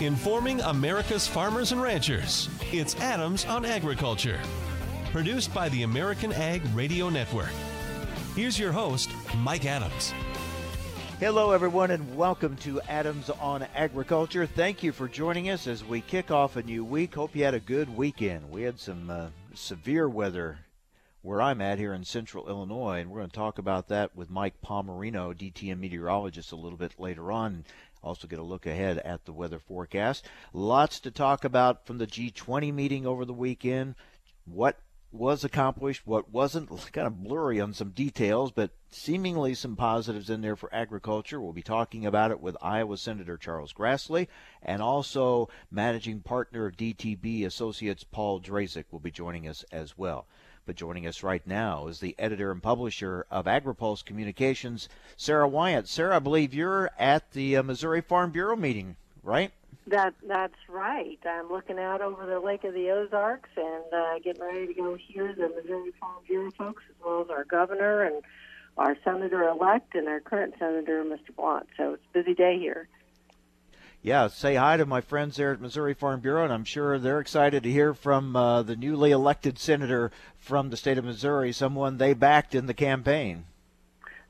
informing America's farmers and ranchers. It's Adams on Agriculture, produced by the American Ag Radio Network. Here's your host, Mike Adams. Hello, everyone, and welcome to Adams on Agriculture. Thank you for joining us as we kick off a new week. Hope you had a good weekend. We had some uh, severe weather where I'm at here in central Illinois, and we're going to talk about that with Mike Palmerino, DTN meteorologist, a little bit later on. Also, get a look ahead at the weather forecast. Lots to talk about from the G20 meeting over the weekend. What was accomplished, what wasn't, kind of blurry on some details, but seemingly some positives in there for agriculture. We'll be talking about it with Iowa Senator Charles Grassley and also managing partner of DTB Associates Paul Drazek will be joining us as well. But joining us right now is the editor and publisher of AgriPulse Communications, Sarah Wyant. Sarah, I believe you're at the uh, Missouri Farm Bureau meeting, right? That that's right. I'm looking out over the Lake of the Ozarks and uh, getting ready to go hear the Missouri Farm Bureau folks, as well as our governor and our senator elect and our current senator, Mr. Blunt. So it's a busy day here. Yeah, say hi to my friends there at Missouri Farm Bureau, and I'm sure they're excited to hear from uh, the newly elected senator from the state of Missouri, someone they backed in the campaign.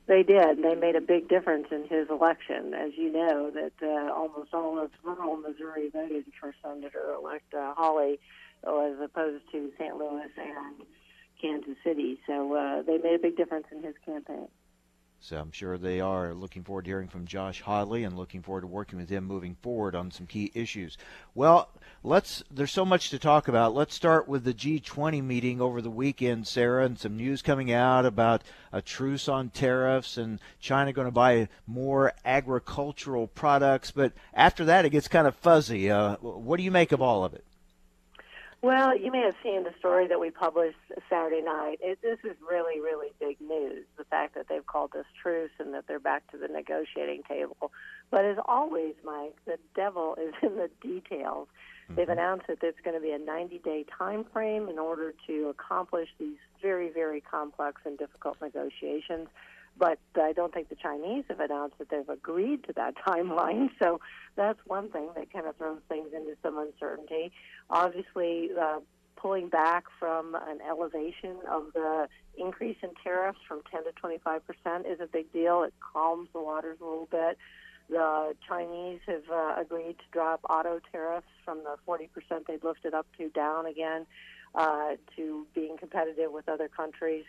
They did. They made a big difference in his election. As you know, that uh, almost all of rural Missouri voted for Senator-elect uh, Hawley, as opposed to St. Louis and Kansas City. So uh, they made a big difference in his campaign. So I'm sure they are looking forward to hearing from Josh Hawley and looking forward to working with him moving forward on some key issues. Well, let's there's so much to talk about. Let's start with the G20 meeting over the weekend, Sarah, and some news coming out about a truce on tariffs and China going to buy more agricultural products. But after that, it gets kind of fuzzy. Uh, what do you make of all of it? Well, you may have seen the story that we published Saturday night. It, this is really, really big news. The fact that they've called this truce and that they're back to the negotiating table. But as always, Mike, the devil is in the details. Mm-hmm. They've announced that there's going to be a 90-day time frame in order to accomplish these very, very complex and difficult negotiations but I don't think the Chinese have announced that they've agreed to that timeline. So that's one thing that kind of throws things into some uncertainty. Obviously, uh, pulling back from an elevation of the increase in tariffs from 10 to 25 percent is a big deal. It calms the waters a little bit. The Chinese have uh, agreed to drop auto tariffs from the 40 percent they've lifted up to down again uh, to being competitive with other countries.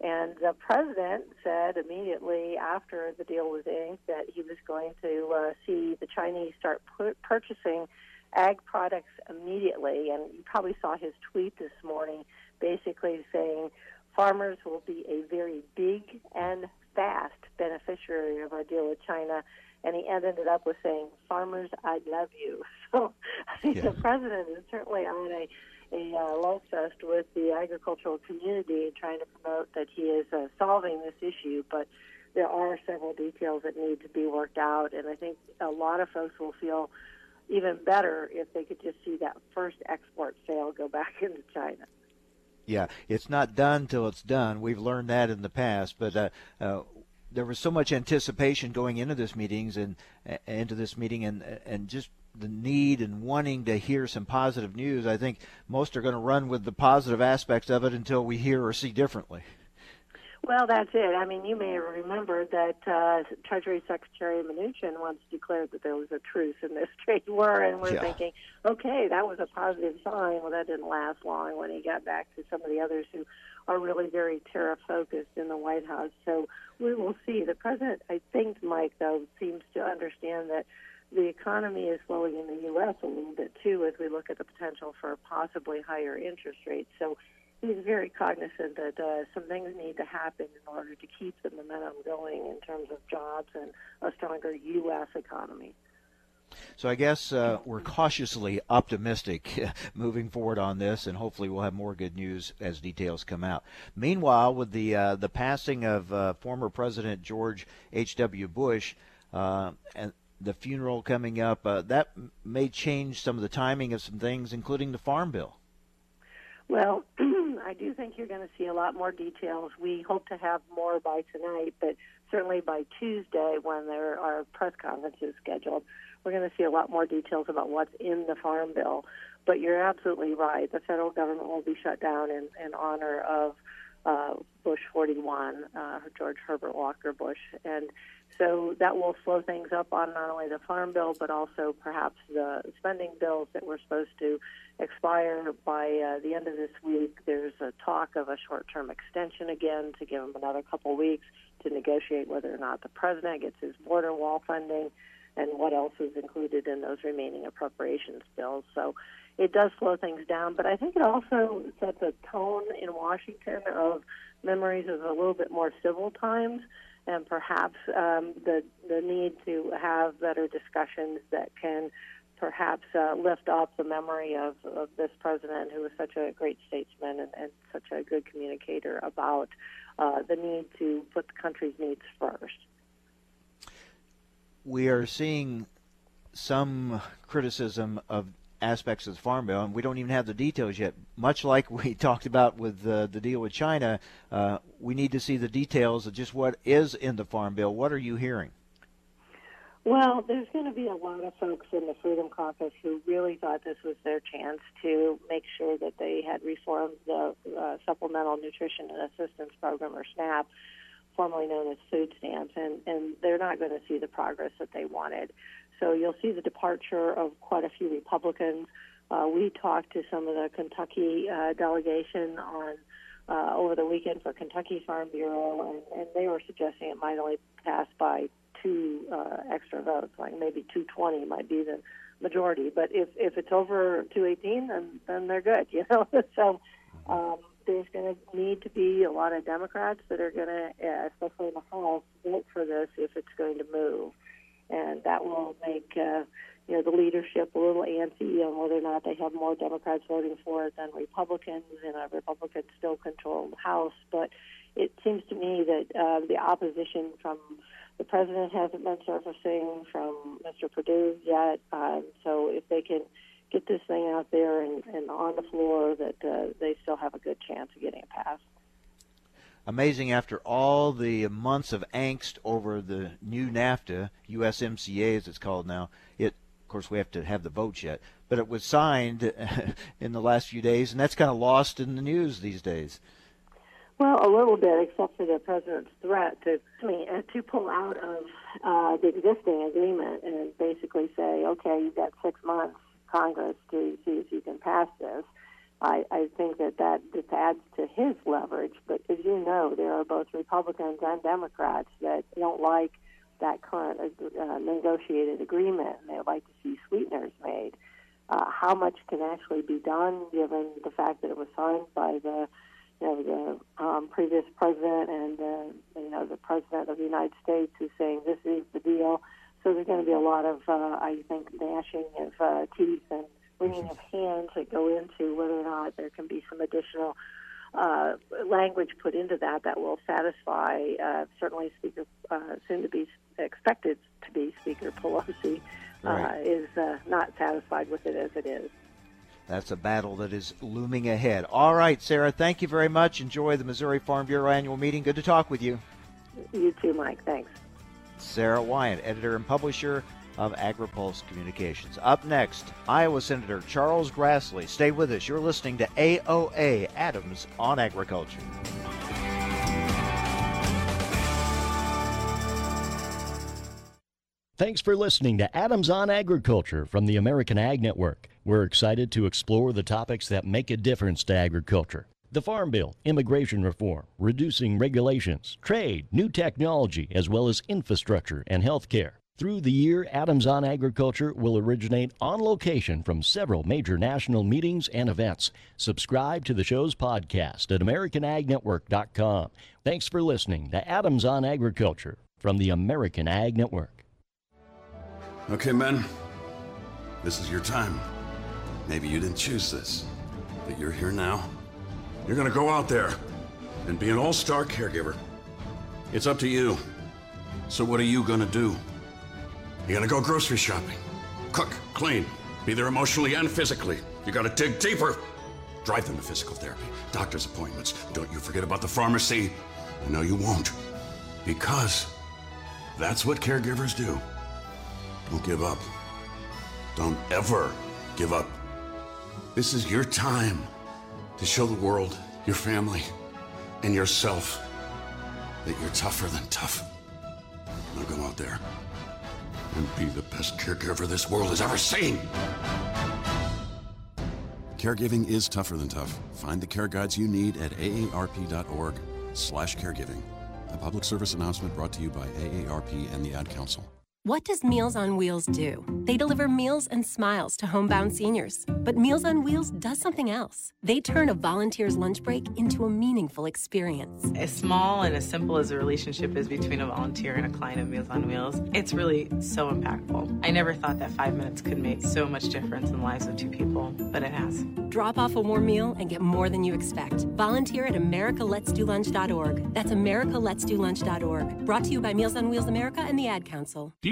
And the president said immediately after the deal was inked that he was going to uh, see the Chinese start pu- purchasing ag products immediately. And you probably saw his tweet this morning basically saying farmers will be a very big and fast beneficiary of our deal with China. And he ended up with saying, Farmers, I love you. So I think yeah. the president is certainly on a a uh, love fest with the agricultural community trying to promote that he is uh, solving this issue. But there are several details that need to be worked out, and I think a lot of folks will feel even better if they could just see that first export sale go back into China. Yeah, it's not done till it's done. We've learned that in the past, but uh, uh, there was so much anticipation going into this meetings and uh, into this meeting, and and just the need and wanting to hear some positive news, I think most are going to run with the positive aspects of it until we hear or see differently. Well, that's it. I mean, you may remember that uh, Treasury Secretary Mnuchin once declared that there was a truce in this trade war, and we're yeah. thinking, okay, that was a positive sign. Well, that didn't last long when he got back to some of the others who are really very tariff focused in the White House. So we will see. The president, I think, Mike, though, seems to understand that the economy is slowing in the U.S. a little bit too as we look at the potential for possibly higher interest rates. So he's very cognizant that uh, some things need to happen in order to keep the momentum going in terms of jobs and a stronger U.S. economy. So I guess uh, we're cautiously optimistic moving forward on this, and hopefully we'll have more good news as details come out. Meanwhile, with the uh, the passing of uh, former President George H. W. Bush, uh, and the funeral coming up, uh, that may change some of the timing of some things, including the farm bill. Well, I do think you're going to see a lot more details. We hope to have more by tonight, but certainly by Tuesday when there are press conferences scheduled, we're going to see a lot more details about what's in the Farm Bill. But you're absolutely right. The federal government will be shut down in, in honor of uh, Bush 41, uh, George Herbert Walker Bush, and so that will slow things up on not only the farm bill but also perhaps the spending bills that were supposed to expire by uh, the end of this week. There's a talk of a short-term extension again to give them another couple weeks to negotiate whether or not the president gets his border wall funding and what else is included in those remaining appropriations bills. So it does slow things down, but I think it also sets a tone in Washington of memories of a little bit more civil times and perhaps um, the the need to have better discussions that can perhaps uh, lift up the memory of, of this president who was such a great statesman and, and such a good communicator about uh, the need to put the country's needs first. We are seeing some criticism of aspects of the Farm Bill, and we don't even have the details yet. Much like we talked about with uh, the deal with China, uh, we need to see the details of just what is in the Farm Bill. What are you hearing? Well, there's going to be a lot of folks in the Freedom Caucus who really thought this was their chance to make sure that they had reformed the uh, Supplemental Nutrition and Assistance Program, or SNAP, formerly known as food stamps, and, and they're not going to see the progress that they wanted. So you'll see the departure of quite a few Republicans. Uh, we talked to some of the Kentucky uh, delegation on uh, over the weekend for Kentucky Farm Bureau, and, and they were suggesting it might only pass by two uh, extra votes, like maybe 220 might be the majority. But if if it's over 218, then then they're good, you know. so um, there's going to need to be a lot of Democrats that are going to, uh, especially in the House, vote for this if it's going to move and that will make uh, you know the leadership a little antsy on whether or not they have more Democrats voting for it than Republicans, and uh, Republicans still control the House. But it seems to me that uh, the opposition from the president hasn't been surfacing from Mr. Perdue yet. Um, so if they can get this thing out there and, and on the floor, that uh, they still have a good chance of getting it passed amazing after all the months of angst over the new NAFTA, USMCA as it's called now. It, of course, we have to have the votes yet, but it was signed in the last few days, and that's kind of lost in the news these days. Well, a little bit, except for the president's threat to me uh, to pull out of uh, the existing agreement and basically say, okay, you've got six months, Congress, to see if you can pass this. I, I think that that just adds to his leverage. But as you know, there are both Republicans and Democrats that don't like that current uh, negotiated agreement, they would like to see sweeteners made. Uh, how much can actually be done, given the fact that it was signed by the you know the um, previous president and uh, you know the president of the United States, who's saying this is the deal. So there's going to be a lot of, uh, I think, gnashing of uh, teeth and wringing of hands that go into whether or not there can be some additional uh, language put into that that will satisfy uh, certainly Speaker uh, soon to be expected to be Speaker Pelosi uh, right. is uh, not satisfied with it as it is. That's a battle that is looming ahead. All right, Sarah, thank you very much. Enjoy the Missouri Farm Bureau annual meeting. Good to talk with you. You too, Mike. Thanks. Sarah Wyant, editor and publisher of AgriPulse Communications. Up next, Iowa Senator Charles Grassley. Stay with us. You're listening to AOA Adams on Agriculture. Thanks for listening to Adams on Agriculture from the American Ag Network. We're excited to explore the topics that make a difference to agriculture. The Farm Bill, immigration reform, reducing regulations, trade, new technology, as well as infrastructure and health care. Through the year, Adams on Agriculture will originate on location from several major national meetings and events. Subscribe to the show's podcast at AmericanAgNetwork.com. Thanks for listening to Adams on Agriculture from the American Ag Network. Okay, men, this is your time. Maybe you didn't choose this, but you're here now. You're gonna go out there and be an all star caregiver. It's up to you. So, what are you gonna do? You're gonna go grocery shopping. Cook, clean, be there emotionally and physically. You gotta dig deeper. Drive them to physical therapy, doctor's appointments. Don't you forget about the pharmacy. I know you won't. Because that's what caregivers do. Don't give up. Don't ever give up. This is your time to show the world, your family, and yourself that you're tougher than tough. Now go out there and be the best caregiver this world has ever seen. Caregiving is tougher than tough. Find the care guides you need at aarp.org slash caregiving. A public service announcement brought to you by AARP and the Ad Council. What does Meals on Wheels do? They deliver meals and smiles to homebound seniors. But Meals on Wheels does something else. They turn a volunteer's lunch break into a meaningful experience. As small and as simple as a relationship is between a volunteer and a client of Meals on Wheels, it's really so impactful. I never thought that five minutes could make so much difference in the lives of two people, but it has. Drop off a warm meal and get more than you expect. Volunteer at americaletsdolunch.org. That's americaletsdolunch.org. Brought to you by Meals on Wheels America and the Ad Council. Do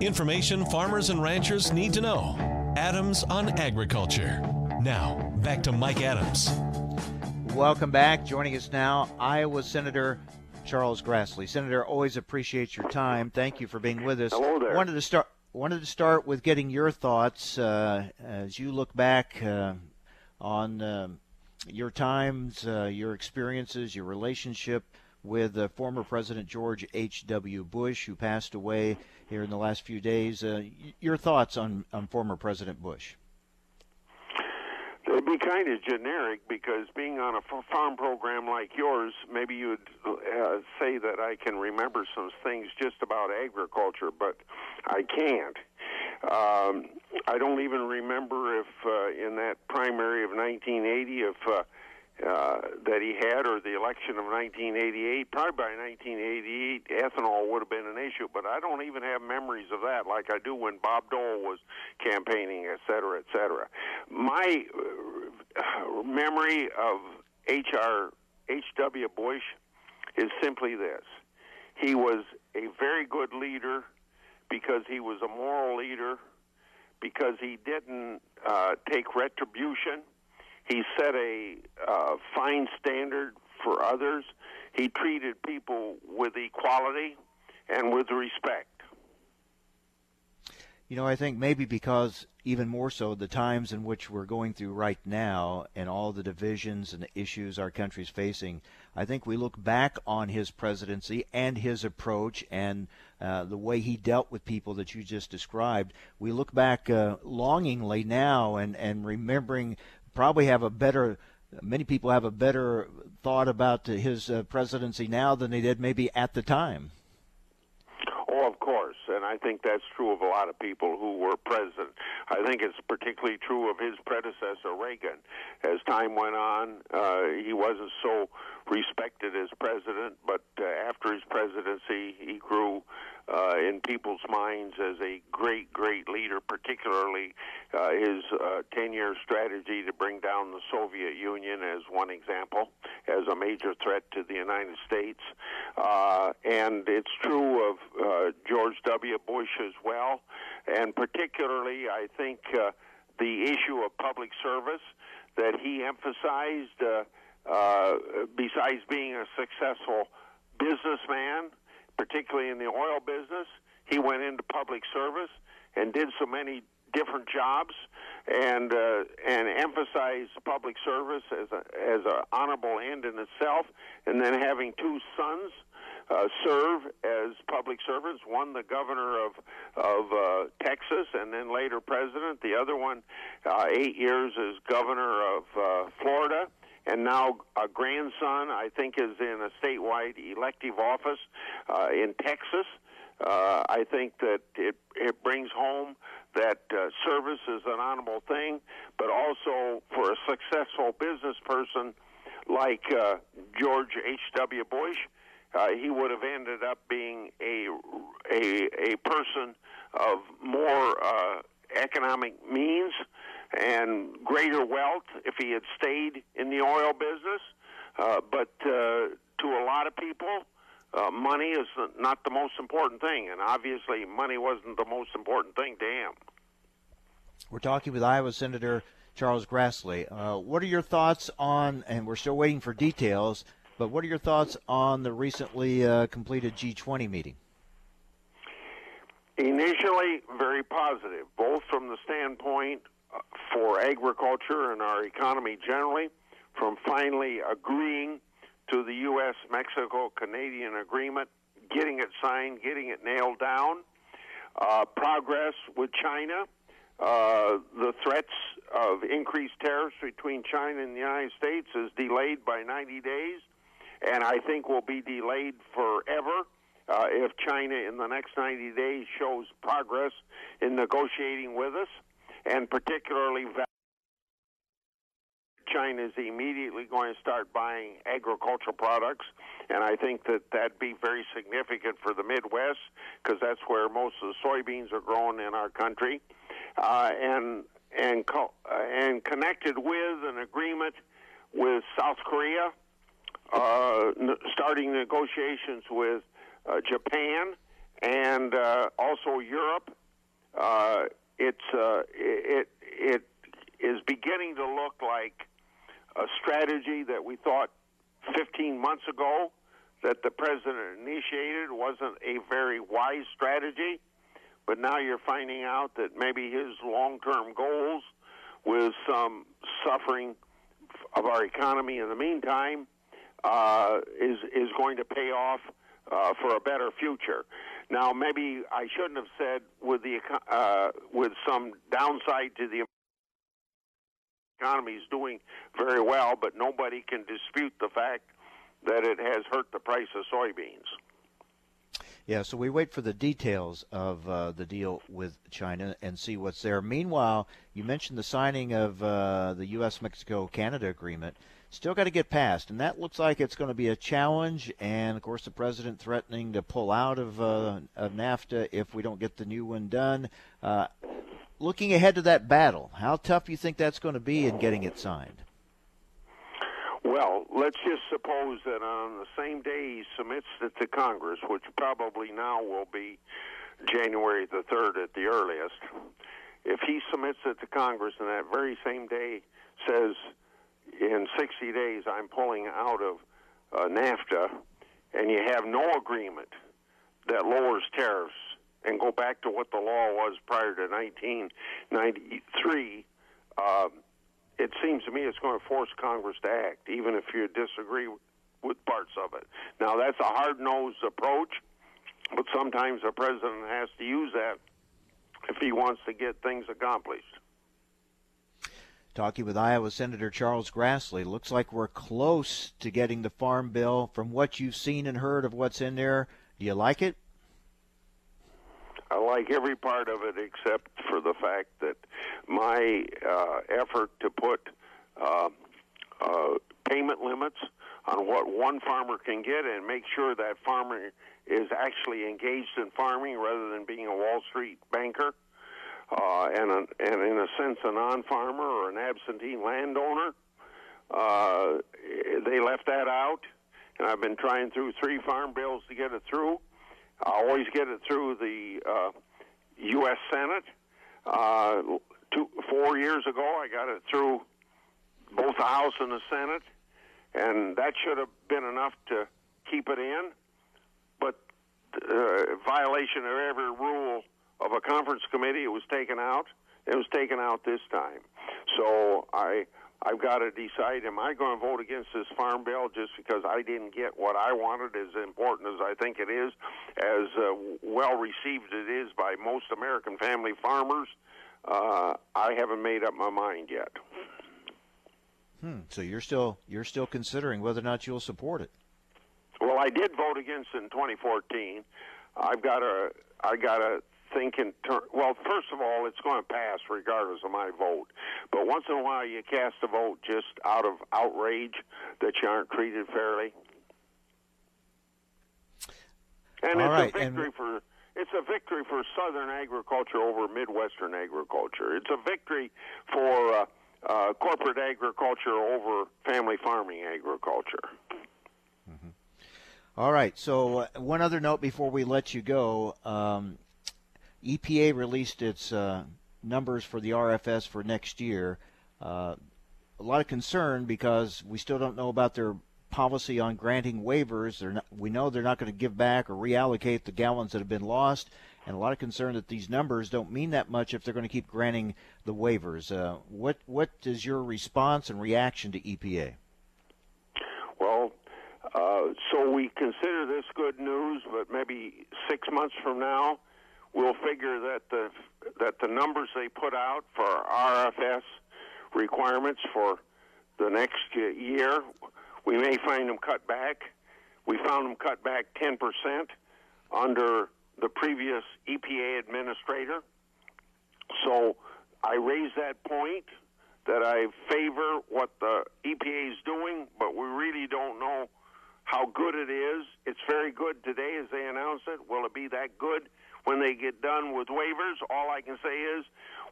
Information farmers and ranchers need to know. Adams on Agriculture. Now, back to Mike Adams. Welcome back. Joining us now, Iowa Senator Charles Grassley. Senator, always appreciate your time. Thank you for being with us. Hello there. Wanted to start. Wanted to start with getting your thoughts uh, as you look back uh, on uh, your times, uh, your experiences, your relationship with uh, former President George H.W. Bush, who passed away here in the last few days. Uh, your thoughts on, on former President Bush? It'd be kind of generic because being on a farm program like yours, maybe you'd uh, say that I can remember some things just about agriculture, but I can't. Um, I don't even remember if uh, in that primary of 1980 if uh, uh, that he had, or the election of 1988. Probably by 1988, ethanol would have been an issue, but I don't even have memories of that like I do when Bob Dole was campaigning, et cetera, et cetera. My uh, memory of H.R. H.W. Bush is simply this. He was a very good leader because he was a moral leader, because he didn't uh, take retribution he set a uh, fine standard for others. He treated people with equality and with respect. You know, I think maybe because even more so the times in which we're going through right now and all the divisions and the issues our country's facing, I think we look back on his presidency and his approach and uh, the way he dealt with people that you just described. We look back uh, longingly now and, and remembering probably have a better many people have a better thought about his uh, presidency now than they did maybe at the time. Oh, of course, and I think that's true of a lot of people who were president. I think it's particularly true of his predecessor Reagan. As time went on, uh, he wasn't so respected as president, but uh, after his presidency, he grew uh, in people's minds as a great, great leader, particularly uh, his 10 uh, year strategy to bring down the Soviet Union as one example, as a major threat to the United States. Uh, and it's true of uh, George W. Bush as well. And particularly, I think the issue of public service that he emphasized, besides being a successful businessman, particularly in the oil business. He went into public service and did so many different jobs and uh, and emphasized public service as a as a honorable end in itself and then having two sons uh, serve as public servants. One, the governor of of uh, Texas, and then later president. The other one, uh, eight years as governor of uh, Florida. And now a grandson, I think, is in a statewide elective office uh, in Texas. Uh, I think that it it brings home that uh, service is an honorable thing, but also for a successful business person like uh, George H. W. Bush, uh, he would have ended up being a a a person of more uh, economic means and greater wealth if he had stayed in the oil business. Uh, but uh, to a lot of people, uh, money is not the most important thing, and obviously, money wasn't the most important thing to him. We're talking with Iowa Senator Charles Grassley. Uh, what are your thoughts on, and we're still waiting for details, but what are your thoughts on the recently uh, completed G20 meeting? Initially, very positive, both from the standpoint for agriculture and our economy generally, from finally agreeing to the U.S. Mexico Canadian agreement, getting it signed, getting it nailed down. Uh, progress with China, uh, the threats of increased tariffs between China and the United States is delayed by 90 days, and I think will be delayed forever. Uh, if China in the next 90 days shows progress in negotiating with us, and particularly China is immediately going to start buying agricultural products, and I think that that'd be very significant for the Midwest because that's where most of the soybeans are grown in our country, uh, and and co- uh, and connected with an agreement with South Korea, uh, n- starting negotiations with uh, Japan and uh, also Europe. Uh, it's it it is beginning to look like a strategy that we thought 15 months ago that the president initiated wasn't a very wise strategy. But now you're finding out that maybe his long term goals, with some suffering of our economy in the meantime, uh, is, is going to pay off uh, for a better future. Now, maybe I shouldn't have said with the uh, with some downside to the economy is doing very well, but nobody can dispute the fact that it has hurt the price of soybeans. Yeah, so we wait for the details of uh, the deal with China and see what's there. Meanwhile, you mentioned the signing of uh, the U.S. Mexico Canada agreement. Still got to get passed, and that looks like it's going to be a challenge. And of course, the president threatening to pull out of, uh, of NAFTA if we don't get the new one done. Uh, looking ahead to that battle, how tough you think that's going to be in getting it signed? Well, let's just suppose that on the same day he submits it to Congress, which probably now will be January the 3rd at the earliest, if he submits it to Congress and that very same day says, in 60 days, I'm pulling out of uh, NAFTA, and you have no agreement that lowers tariffs and go back to what the law was prior to 1993, uh, it seems to me it's going to force Congress to act, even if you disagree with parts of it. Now, that's a hard nosed approach, but sometimes the president has to use that if he wants to get things accomplished. Talking with Iowa Senator Charles Grassley, looks like we're close to getting the farm bill. From what you've seen and heard of what's in there, do you like it? I like every part of it except for the fact that my uh, effort to put uh, uh, payment limits on what one farmer can get and make sure that farmer is actually engaged in farming rather than being a Wall Street banker. Uh, and, a, and in a sense, a non-farmer or an absentee landowner. Uh, they left that out, and I've been trying through three farm bills to get it through. I always get it through the uh, U.S. Senate. Uh, two, four years ago, I got it through both the House and the Senate, and that should have been enough to keep it in. But uh, violation of every rule of a conference committee, it was taken out. It was taken out this time. So I I've got to decide am I going to vote against this farm bill just because I didn't get what I wanted, as important as I think it is, as uh, well received it is by most American family farmers. Uh, I haven't made up my mind yet. Hmm. So you're still you're still considering whether or not you'll support it. Well, I did vote against it in 2014. I've got to I got to think in ter- well first of all it's going to pass regardless of my vote but once in a while you cast a vote just out of outrage that you aren't treated fairly and all it's right, a victory and... for it's a victory for southern agriculture over midwestern agriculture it's a victory for uh, uh, corporate agriculture over family farming agriculture mm-hmm. all right. So, uh, one other note before we let you go. Um, EPA released its uh, numbers for the RFS for next year. Uh, a lot of concern because we still don't know about their policy on granting waivers. Not, we know they're not going to give back or reallocate the gallons that have been lost, and a lot of concern that these numbers don't mean that much if they're going to keep granting the waivers. Uh, what what is your response and reaction to EPA? Well, uh, so we consider this good news, but maybe six months from now, we'll figure that the that the numbers they put out for RFS requirements for the next year, we may find them cut back. We found them cut back 10% under the previous EPA administrator. So I raise that point that I favor what the EPA is doing, but we really don't know how good it is. It's very good today as they announce it. Will it be that good when they get done with waivers. All I can say is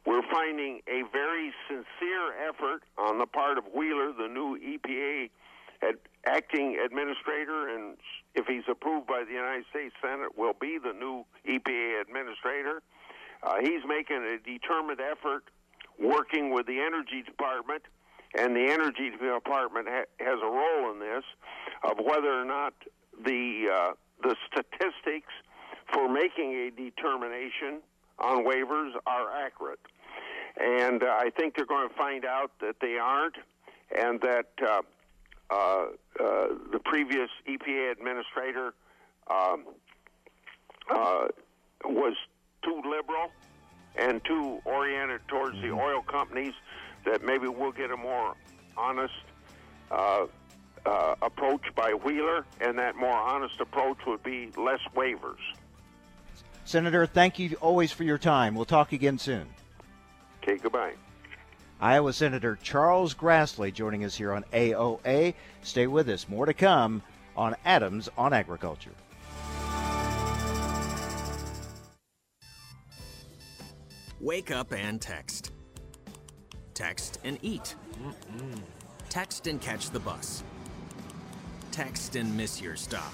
we're finding a very sincere effort on the part of Wheeler, the new EPA ad- acting administrator, and if he's approved by the United States Senate, will be the new EPA administrator. Uh, he's making a determined effort working with the Energy Department, and the Energy Department ha- has a role in this of whether or not the uh, the statistics for making a determination on waivers are accurate. And uh, I think they're going to find out that they aren't, and that uh, uh, uh the previous EPA administrator um, uh, was too liberal and too oriented towards the oil companies. That maybe we'll get a more honest uh, approach by Wheeler, and that more honest approach would be less waivers. Senator, thank you always for your time. We'll talk again soon. Okay, goodbye. Iowa Senator Charles Grassley joining us here on AOA. Stay with us. More to come on Adams on Agriculture. Wake up and text. Text and eat. Mm-mm. Text and catch the bus. Text and miss your stop.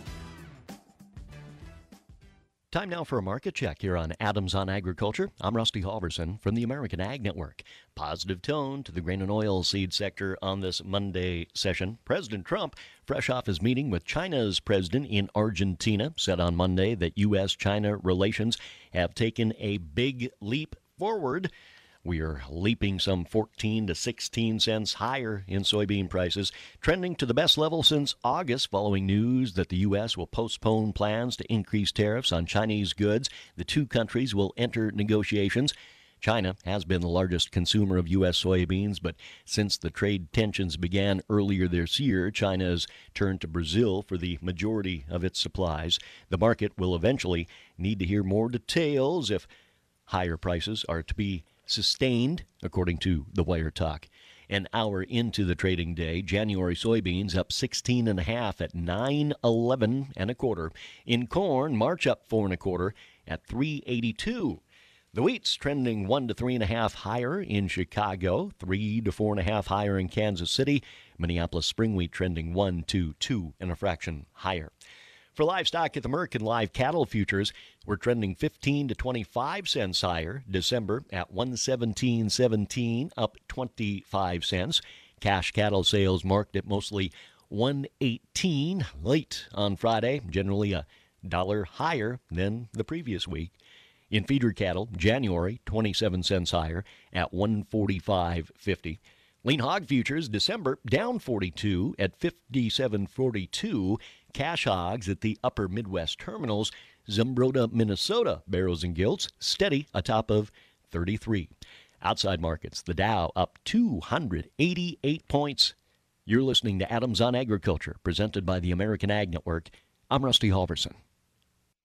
Time now for a market check here on Adams on Agriculture. I'm Rusty Halverson from the American Ag Network. Positive tone to the grain and oil seed sector on this Monday session. President Trump, fresh off his meeting with China's president in Argentina, said on Monday that U.S. China relations have taken a big leap forward we are leaping some 14 to 16 cents higher in soybean prices, trending to the best level since August following news that the U.S. will postpone plans to increase tariffs on Chinese goods. The two countries will enter negotiations. China has been the largest consumer of U.S. soybeans, but since the trade tensions began earlier this year, China has turned to Brazil for the majority of its supplies. The market will eventually need to hear more details if higher prices are to be sustained, according to the Wire Talk. An hour into the trading day, January soybeans up 16 and a half at 9.11 and a quarter. In corn, March up four and a quarter at 382. The wheat's trending one to three and a half higher in Chicago, three to four and a half higher in Kansas City. Minneapolis spring wheat trending one to two and a fraction higher. For livestock at the American live cattle futures, we're trending 15 to 25 cents higher. December at 117.17, up 25 cents. Cash cattle sales marked at mostly 118 late on Friday, generally a dollar higher than the previous week. In feeder cattle, January 27 cents higher at 145.50. Lean hog futures December down 42 at 57.42. Cash hogs at the upper Midwest terminals, Zumbrota, Minnesota barrows and gilts steady atop of 33. Outside markets, the Dow up 288 points. You're listening to Adams on Agriculture, presented by the American Ag Network. I'm Rusty Halverson.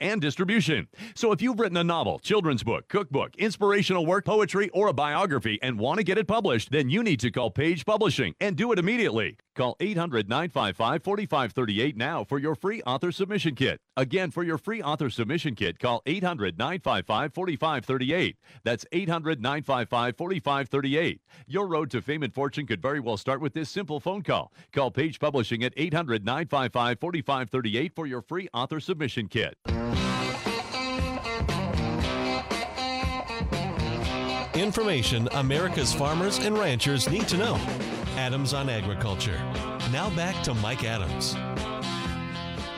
and distribution. So if you've written a novel, children's book, cookbook, inspirational work, poetry, or a biography and want to get it published, then you need to call Page Publishing and do it immediately. Call 800 955 4538 now for your free author submission kit. Again, for your free author submission kit, call 800 955 4538. That's 800 955 4538. Your road to fame and fortune could very well start with this simple phone call. Call Page Publishing at 800 955 4538 for your free author submission kit. Information America's farmers and ranchers need to know. Adams on Agriculture. Now back to Mike Adams.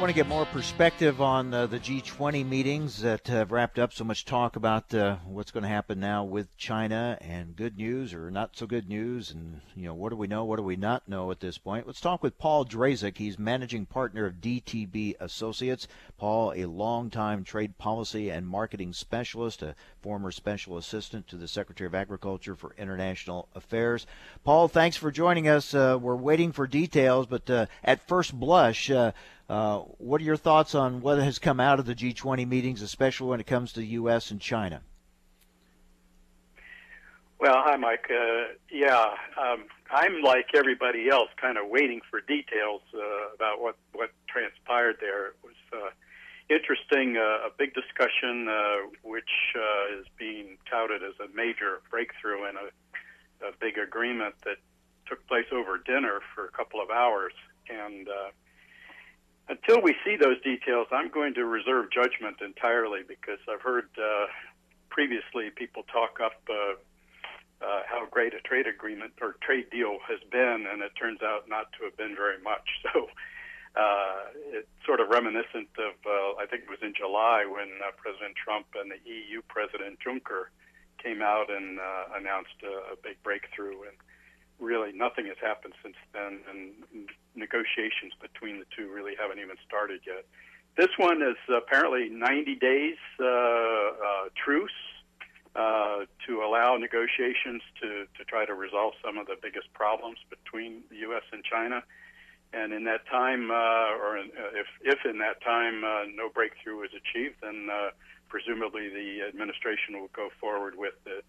Want to get more perspective on uh, the G20 meetings that have wrapped up. So much talk about uh, what's going to happen now with China and good news or not so good news. And, you know, what do we know? What do we not know at this point? Let's talk with Paul Drazek. He's managing partner of DTB Associates. Paul, a longtime trade policy and marketing specialist, a former special assistant to the Secretary of Agriculture for International Affairs. Paul, thanks for joining us. Uh, we're waiting for details, but uh, at first blush, uh, what are your thoughts on what has come out of the G20 meetings, especially when it comes to the U.S. and China? Well, hi, Mike. Uh, yeah, um, I'm like everybody else, kind of waiting for details uh, about what what transpired there. It was uh, interesting, uh, a big discussion, uh, which uh, is being touted as a major breakthrough in a, a big agreement that took place over dinner for a couple of hours, and uh, until we see those details, I'm going to reserve judgment entirely because I've heard uh, previously people talk up uh, uh, how great a trade agreement or trade deal has been, and it turns out not to have been very much. So uh, it's sort of reminiscent of, uh, I think it was in July when uh, President Trump and the EU President Juncker came out and uh, announced a, a big breakthrough. And really nothing has happened since then, and negotiations between the two really haven't even started yet. This one is apparently 90 days uh, uh, truce uh, to allow negotiations to, to try to resolve some of the biggest problems between the U.S. and China. And in that time, uh, or in, uh, if, if in that time uh, no breakthrough is achieved, then presumably the administration will go forward with the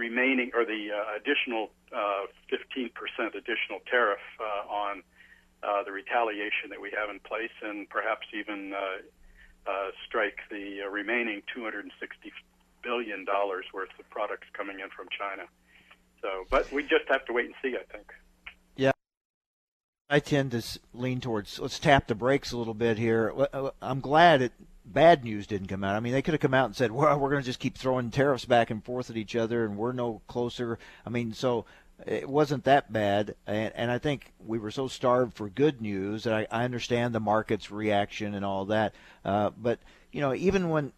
remaining or the uh, additional uh, 15% additional tariff uh, on uh, the retaliation that we have in place, and perhaps even uh, uh, strike the remaining 260 billion dollars worth of products coming in from China. So, but we just have to wait and see. I think. Yeah, I tend to lean towards let's tap the brakes a little bit here. I'm glad it bad news didn't come out. I mean, they could have come out and said, "Well, we're going to just keep throwing tariffs back and forth at each other, and we're no closer." I mean, so it wasn't that bad, and, and I think we were so starved for good news. And I, I understand the market's reaction and all that, uh, but you know, even when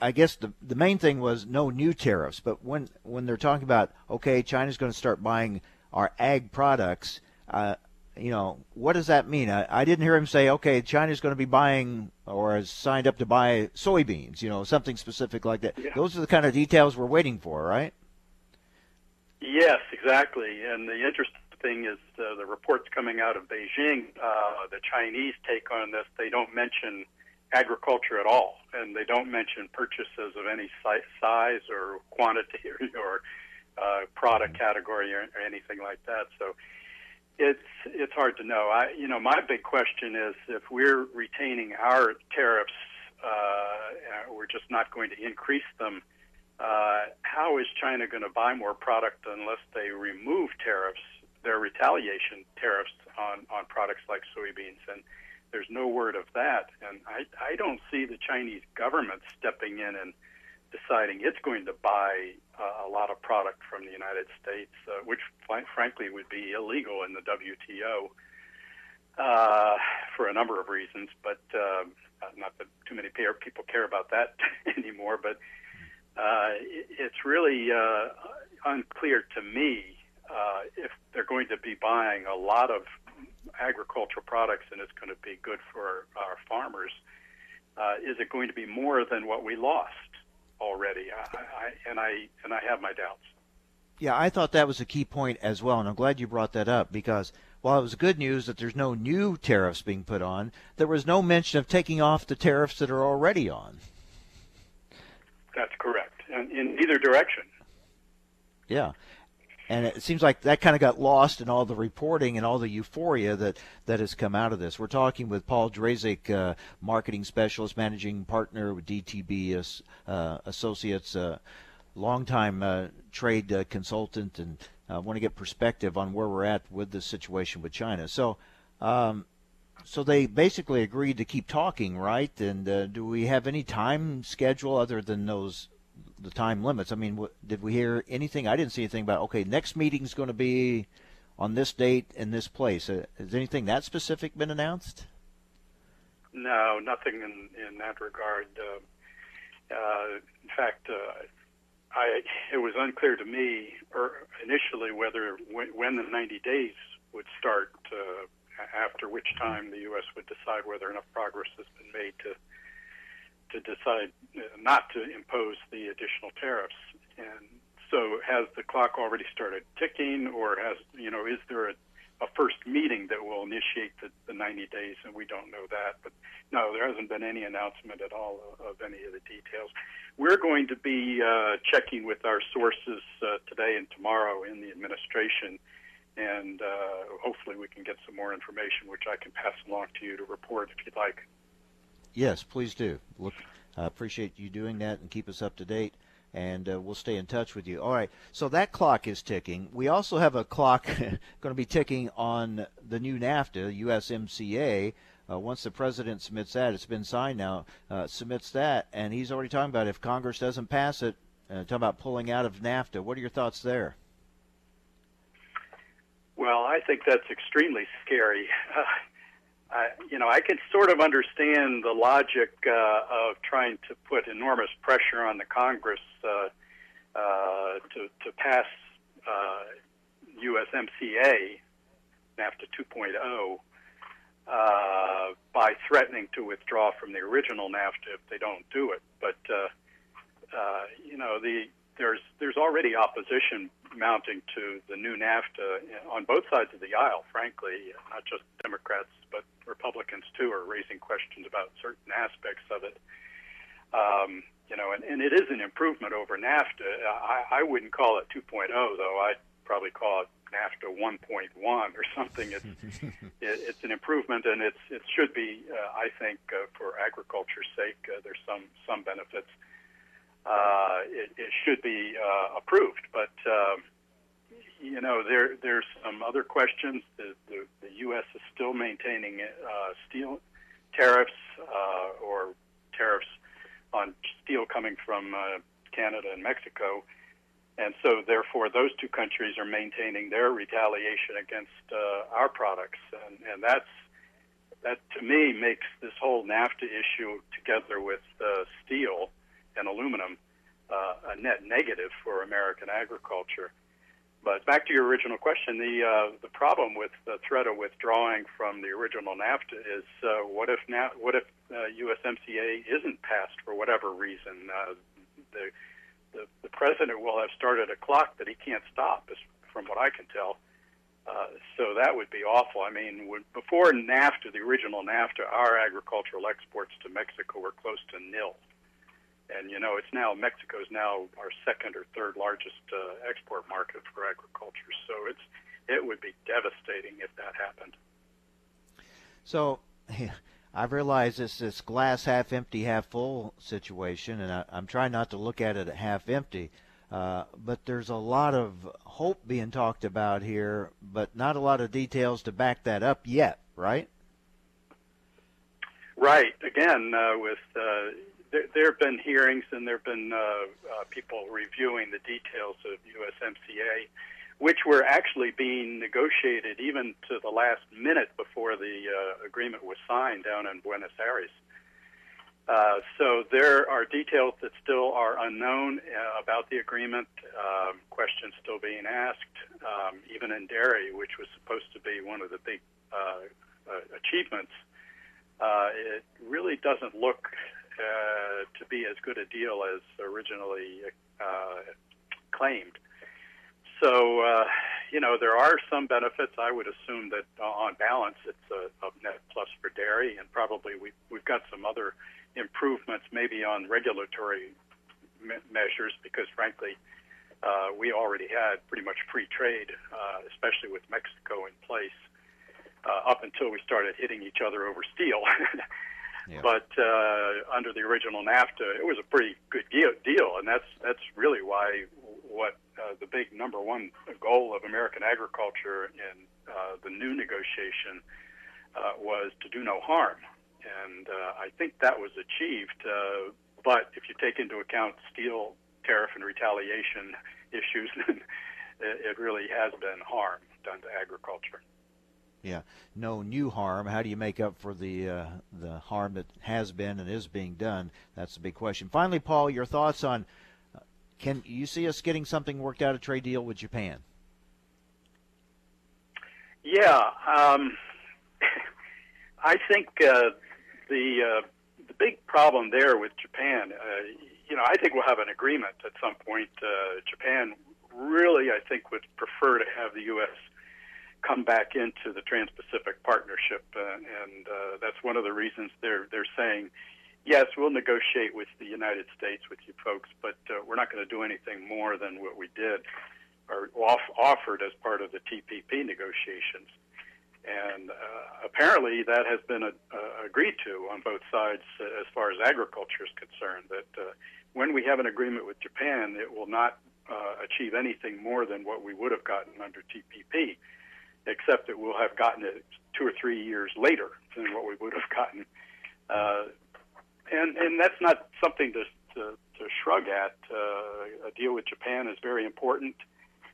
I guess the the main thing was no new tariffs. But when when they're talking about okay, China's going to start buying our ag products, uh, you know, what does that mean? I, I didn't hear him say okay, China's going to be buying or has signed up to buy soybeans. You know, something specific like that. Yeah. Those are the kind of details we're waiting for, right? Yes, exactly. And the interesting thing is uh, the reports coming out of Beijing, uh, the Chinese take on this, they don't mention agriculture at all, and they don't mention purchases of any size or quantity or uh, product category or, or anything like that. So it's it's hard to know. I you know my big question is if we're retaining our tariffs, uh, we're just not going to increase them. Uh, how is China going to buy more product unless they remove tariffs, their retaliation tariffs on, on products like soybeans? And there's no word of that. And I, I don't see the Chinese government stepping in and deciding it's going to buy uh, a lot of product from the United States, uh, which frankly would be illegal in the WTO uh, for a number of reasons. But uh, not that too many people care about that anymore. But uh, it's really uh, unclear to me uh, if they're going to be buying a lot of agricultural products and it's going to be good for our farmers. Uh, is it going to be more than what we lost already? I, I, and I and I have my doubts. Yeah, I thought that was a key point as well, and I'm glad you brought that up because while it was good news that there's no new tariffs being put on, there was no mention of taking off the tariffs that are already on. That's correct, and in either direction. Yeah, and it seems like that kind of got lost in all the reporting and all the euphoria that, that has come out of this. We're talking with Paul Drazek, uh, marketing specialist, managing partner with DTB uh, Associates, uh, longtime uh, trade uh, consultant, and I want to get perspective on where we're at with the situation with China. So, um, so they basically agreed to keep talking, right? And uh, do we have any time schedule other than those the time limits? I mean, did we hear anything? I didn't see anything about okay, next meeting's going to be on this date in this place. Uh, has anything that specific been announced? No, nothing in in that regard. Uh, uh, in fact, uh, I it was unclear to me or initially whether when, when the 90 days would start. Uh, after which time the U.S. would decide whether enough progress has been made to to decide not to impose the additional tariffs. And so, has the clock already started ticking, or has you know is there a, a first meeting that will initiate the, the 90 days? And we don't know that. But no, there hasn't been any announcement at all of, of any of the details. We're going to be uh, checking with our sources uh, today and tomorrow in the administration and uh, hopefully we can get some more information, which I can pass along to you to report if you'd like. Yes, please do. Look, I appreciate you doing that and keep us up to date, and uh, we'll stay in touch with you. All right, so that clock is ticking. We also have a clock going to be ticking on the new NAFTA, USMCA. Uh, once the president submits that, it's been signed now, uh, submits that, and he's already talking about if Congress doesn't pass it, uh, talking about pulling out of NAFTA. What are your thoughts there? Well, I think that's extremely scary. You know, I can sort of understand the logic uh, of trying to put enormous pressure on the Congress uh, uh, to to pass uh, USMCA NAFTA 2.0 uh, by threatening to withdraw from the original NAFTA if they don't do it. But uh, uh, you know, the there's there's already opposition mounting to the new NAFTA on both sides of the aisle. Frankly, not just Democrats but Republicans too are raising questions about certain aspects of it. Um, you know, and, and it is an improvement over NAFTA. I, I wouldn't call it 2.0 though. I'd probably call it NAFTA 1.1 or something. It's it, it's an improvement, and it's it should be, uh, I think, uh, for agriculture's sake. Uh, there's some some benefits uh, it, it should be uh, approved. But um, you know, there there's some other questions. The the, the U.S. is still maintaining uh, steel tariffs uh, or tariffs on steel coming from uh, Canada and Mexico. And so, therefore, those two countries are maintaining their retaliation against uh, our products, and, and that's that to me makes this whole NAFTA issue, together with uh, steel, and aluminum uh, a net negative for American agriculture. But back to your original question, the uh, the problem with the threat of withdrawing from the original NAFTA is uh, what if now what if uh, USMCA isn't passed for whatever reason? Uh, the, the the president will have started a clock that he can't stop, from what I can tell. Uh, so that would be awful. I mean, when, before NAFTA, the original NAFTA, our agricultural exports to Mexico were close to nil and you know it's now Mexico is now our second or third largest uh, export market for agriculture. So it's it would be devastating if that happened. So. I realize it's this glass half empty, half full situation, and I, am trying not to look at it at half empty. Uh, but there's a lot of hope being talked about here, but not a lot of details to back that up yet, right? Right. Again, uh, with uh, there, there have been hearings and there have been uh, uh, people reviewing the details of USMCA, which were actually being negotiated even to the last minute before the uh, agreement was signed down in Buenos Aires. Uh, so there are details that still are unknown uh, about the agreement, um, questions still being asked, um, even in dairy, which was supposed to be one of the big uh, uh, achievements. Uh, it really doesn't look uh, to be as good a deal as originally uh, claimed. So, uh, you know, there are some benefits. I would assume that on balance, it's a, a net plus for dairy, and probably we, we've got some other improvements, maybe on regulatory me- measures, because frankly, uh, we already had pretty much free trade, uh, especially with Mexico in place, uh, up until we started hitting each other over steel. Yeah. But uh, under the original NAFTA, it was a pretty good deal, and that's that's really why what uh, the big number one goal of American agriculture in uh, the new negotiation uh, was to do no harm, and uh, I think that was achieved. Uh, but if you take into account steel tariff and retaliation issues, then it really has been harm done to agriculture. Yeah, no new harm. How do you make up for the uh, the harm that has been and is being done? That's the big question. Finally, Paul, your thoughts on uh, can you see us getting something worked out a trade deal with Japan? Yeah, um, I think uh, the uh, the big problem there with Japan, uh, you know, I think we'll have an agreement at some point. Japan really, I think, would prefer to have the U.S come back into the Trans-Pacific Partnership, uh, and uh, that's one of the reasons they're they're saying, yes, we'll negotiate with the United States with you folks, but uh, we're not going to do anything more than what we did or off- offered as part of the TPP negotiations. And uh, apparently, that has been a, uh, agreed to on both sides uh, as far as agriculture is concerned. That uh, when we have an agreement with Japan, it will not uh, achieve anything more than what we would have gotten under TPP except that we'll have gotten it two or three years later than what we would have gotten. Uh, and and that's not something to to, to shrug at. Uh, a deal with Japan is very important,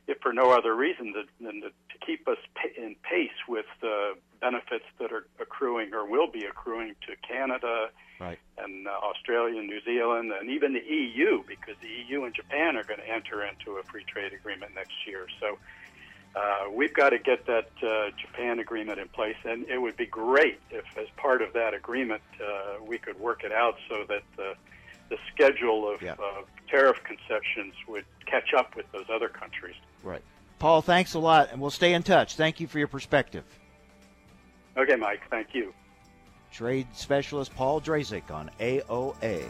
if for no other reason than to, to keep us in pace with the benefits that are accruing or will be accruing to Canada right. and uh, Australia and New Zealand and even the EU, because the EU and Japan are going to enter into a free trade agreement next year. So uh, we've got to get that uh, Japan agreement in place, and it would be great if, as part of that agreement, uh, we could work it out so that the, the schedule of yeah. tariff concessions would catch up with those other countries. Right. Paul, thanks a lot, and we'll stay in touch. Thank you for your perspective. Okay, Mike. Thank you. Trade specialist Paul Drazek on AOA.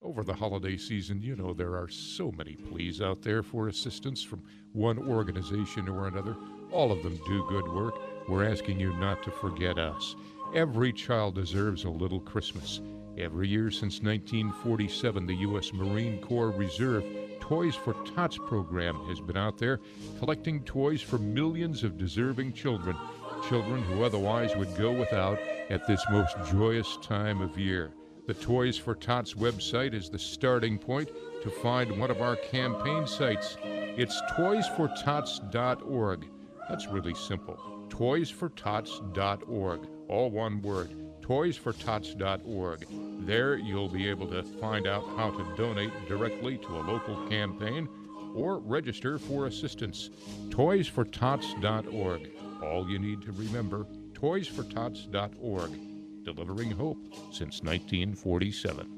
Over the holiday season, you know, there are so many pleas out there for assistance from one organization or another. All of them do good work. We're asking you not to forget us. Every child deserves a little Christmas. Every year since 1947, the U.S. Marine Corps Reserve Toys for Tots program has been out there collecting toys for millions of deserving children, children who otherwise would go without at this most joyous time of year. The Toys for Tots website is the starting point to find one of our campaign sites. It's toysfortots.org. That's really simple. Toysfortots.org. All one word. Toysfortots.org. There you'll be able to find out how to donate directly to a local campaign or register for assistance. Toysfortots.org. All you need to remember toysfortots.org delivering hope since 1947.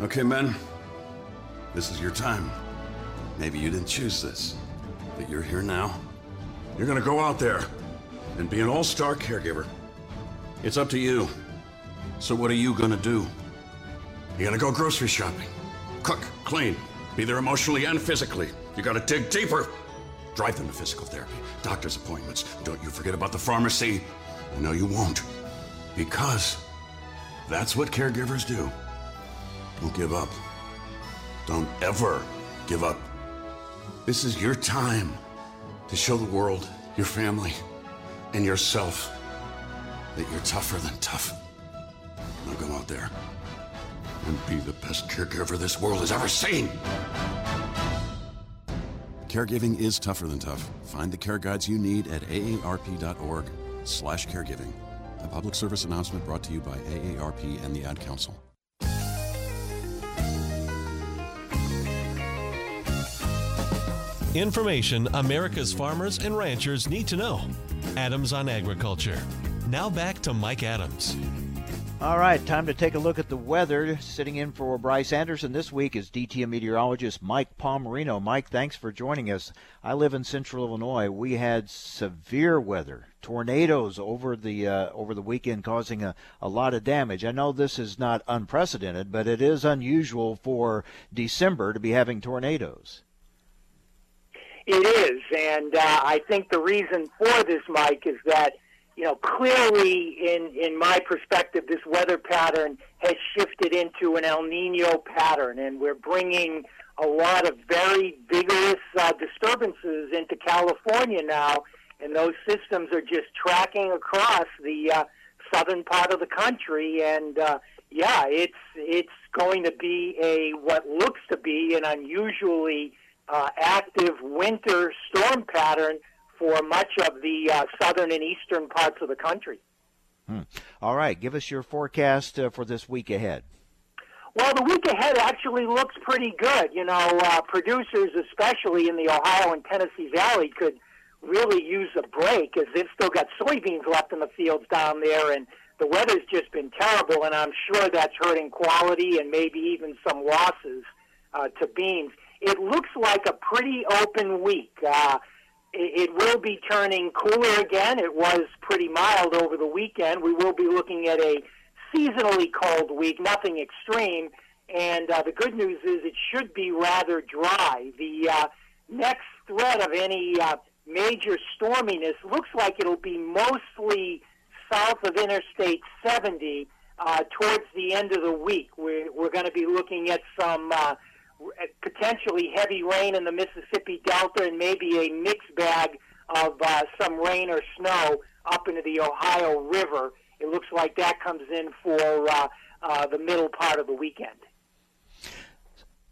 Okay, men. This is your time. Maybe you didn't choose this, but you're here now. You're gonna go out there and be an all star caregiver. It's up to you. So, what are you gonna do? You're gonna go grocery shopping, cook, clean, be there emotionally and physically. You gotta dig deeper. Drive them to physical therapy, doctor's appointments. Don't you forget about the pharmacy. No, you won't. Because that's what caregivers do. Don't give up. Don't ever give up. This is your time to show the world, your family, and yourself that you're tougher than tough. Now go out there and be the best caregiver this world has ever seen. Caregiving is tougher than tough. Find the care guides you need at aarp.org slash caregiving. A public service announcement brought to you by AARP and the Ad Council. Information America's farmers and ranchers need to know. Adams on Agriculture. Now back to Mike Adams. All right, time to take a look at the weather. Sitting in for Bryce Anderson this week is DTN meteorologist Mike Palmerino. Mike, thanks for joining us. I live in Central Illinois. We had severe weather, tornadoes over the uh, over the weekend, causing a, a lot of damage. I know this is not unprecedented, but it is unusual for December to be having tornadoes. It is, and uh, I think the reason for this, Mike, is that you know, clearly, in in my perspective, this weather pattern has shifted into an El Nino pattern, and we're bringing a lot of very vigorous uh, disturbances into California now, and those systems are just tracking across the uh, southern part of the country, and uh, yeah, it's it's going to be a what looks to be an unusually uh, active winter storm pattern for much of the uh, southern and eastern parts of the country. Hmm. All right, give us your forecast uh, for this week ahead. Well, the week ahead actually looks pretty good. You know, uh, producers, especially in the Ohio and Tennessee Valley, could really use a break as they've still got soybeans left in the fields down there, and the weather's just been terrible, and I'm sure that's hurting quality and maybe even some losses uh, to beans. It looks like a pretty open week. Uh, it, will be turning cooler again. It was pretty mild over the weekend. We will be looking at a seasonally cold week, nothing extreme. And uh, the good news is it should be rather dry. The uh, next threat of any uh, major storminess looks like it'll be mostly south of Interstate 70 uh, towards the end of the week. We're, we're going to be looking at some uh, potentially heavy rain in the Mississippi Delta and maybe a mixed bag of uh, some rain or snow up into the Ohio River. It looks like that comes in for uh, uh, the middle part of the weekend.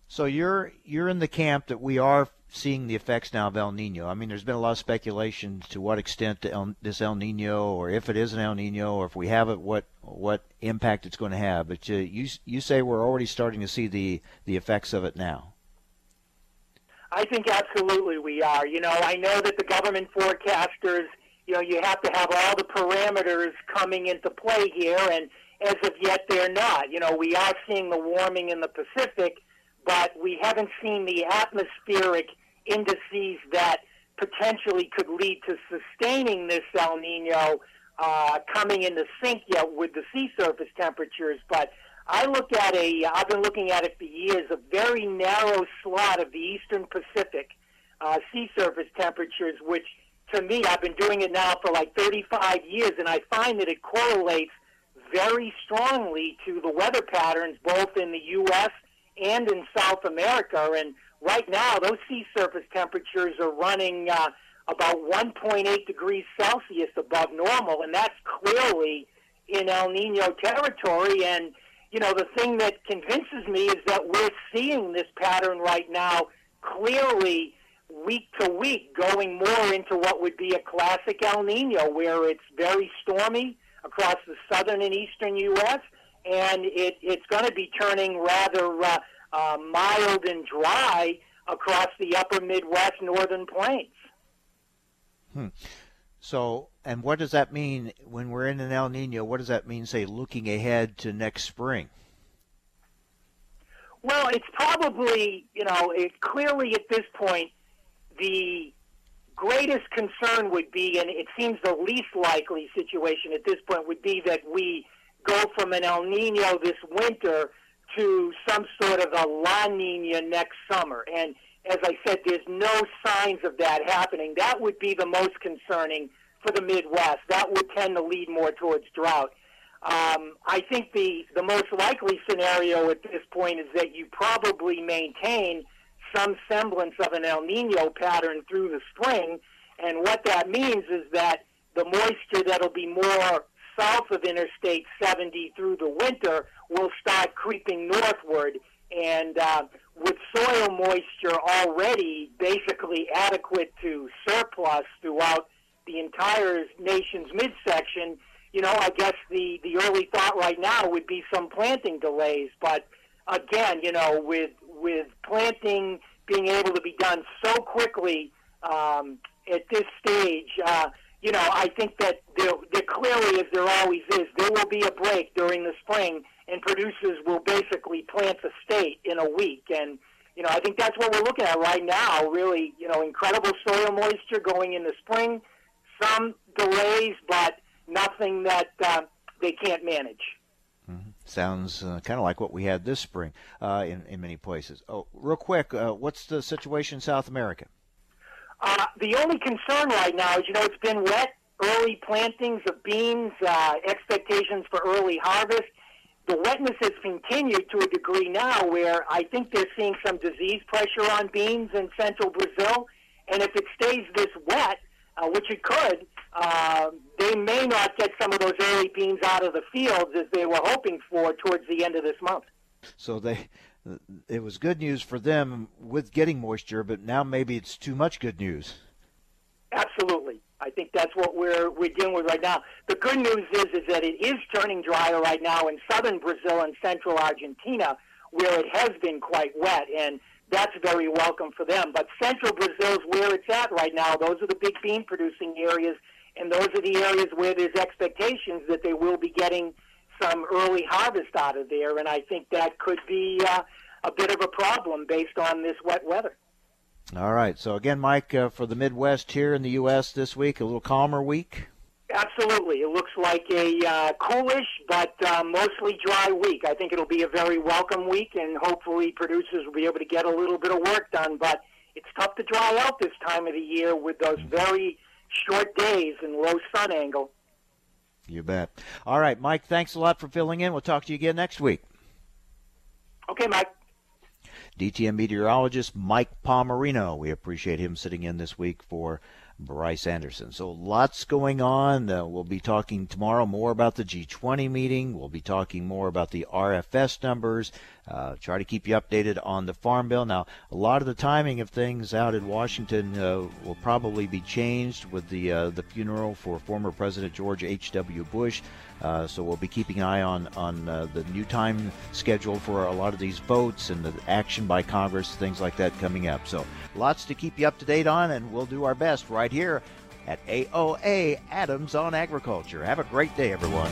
So you're you're in the camp that we are seeing the effects now of El Nino. I mean, there's been a lot of speculation to what extent this El Nino, or if it is an El Nino, or if we have it, what what impact it's going to have. But you you, you say we're already starting to see the the effects of it now. I think absolutely we are. You know, I know that the government forecasters, you know, you have to have all the parameters coming into play here, and as of yet they're not. You know, we are seeing the warming in the Pacific, but we haven't seen the atmospheric indices that potentially could lead to sustaining this El Nino uh, coming into sync yet with the sea surface temperatures. But I look at a, I've been looking at it for years, a very narrow slot of the eastern Pacific uh, sea surface temperatures, which to me, I've been doing it now for like 35 years, and I find that it correlates very strongly to the weather patterns both in the U.S. and in South America. And right now, those sea surface temperatures are running uh, about 1.8 degrees Celsius above normal, and that's clearly in El Nino territory. And you know, the thing that convinces me is that we're seeing this pattern right now clearly week to week going more into what would be a classic El Nino, where it's very stormy across the southern and eastern U.S., and it, it's going to be turning rather uh, uh, mild and dry across the upper Midwest northern plains. Hmm. So, and what does that mean when we're in an El Nino? What does that mean, say, looking ahead to next spring? Well, it's probably, you know, it, clearly at this point, the greatest concern would be, and it seems the least likely situation at this point would be that we go from an El Nino this winter to some sort of a La Nina next summer. And as I said, there's no signs of that happening. That would be the most concerning for the Midwest. That would tend to lead more towards drought. Um, I think the, the most likely scenario at this point is that you probably maintain some semblance of an El Nino pattern through the spring. And what that means is that the moisture that'll be more south of Interstate 70 through the winter will start creeping northward. And uh, with soil moisture already basically adequate to surplus throughout the entire nation's midsection, you know, I guess the, the early thought right now would be some planting delays. But again, you know, with with planting being able to be done so quickly um, at this stage, uh, you know, I think that there, there clearly, as there always is, there will be a break during the spring, and producers will basically plant the state in a week. And you know, I think that's what we're looking at right now. Really, you know, incredible soil moisture going in the spring, some delays, but nothing that uh, they can't manage. Mm-hmm. Sounds uh, kind of like what we had this spring uh, in, in many places. Oh, real quick, uh, what's the situation in South America? Uh, the only concern right now is, you know, it's been wet early plantings of beans, uh, expectations for early harvest. The wetness has continued to a degree now where I think they're seeing some disease pressure on beans in central Brazil. And if it stays this wet, uh, which it could, uh, they may not get some of those early beans out of the fields as they were hoping for towards the end of this month. So they, it was good news for them with getting moisture, but now maybe it's too much good news. Absolutely. I think that's what we're we're dealing with right now. The good news is is that it is turning drier right now in southern Brazil and central Argentina, where it has been quite wet, and that's very welcome for them. But central Brazil is where it's at right now. Those are the big bean producing areas, and those are the areas where there's expectations that they will be getting some early harvest out of there, and I think that could be uh, a bit of a problem based on this wet weather. All right. So again, Mike, uh, for the Midwest here in the U.S. this week, a little calmer week. Absolutely. It looks like a uh, coolish but uh, mostly dry week. I think it'll be a very welcome week, and hopefully producers will be able to get a little bit of work done. But it's tough to dry out this time of the year with those very short days and low sun angle. You bet. All right, Mike, thanks a lot for filling in. We'll talk to you again next week. Okay, Mike. DTN meteorologist Mike Palmerino. We appreciate him sitting in this week for Bryce Anderson. So lots going on. Uh, we'll be talking tomorrow more about the G20 meeting. We'll be talking more about the RFS numbers. Uh, try to keep you updated on the Farm Bill. Now, a lot of the timing of things out in Washington uh, will probably be changed with the uh, the funeral for former President George H.W. Bush. Uh, so we'll be keeping an eye on on uh, the new time schedule for a lot of these votes and the action by Congress, things like that coming up. So lots to keep you up to date on, and we'll do our best right here at AOA Adams on Agriculture. Have a great day, everyone.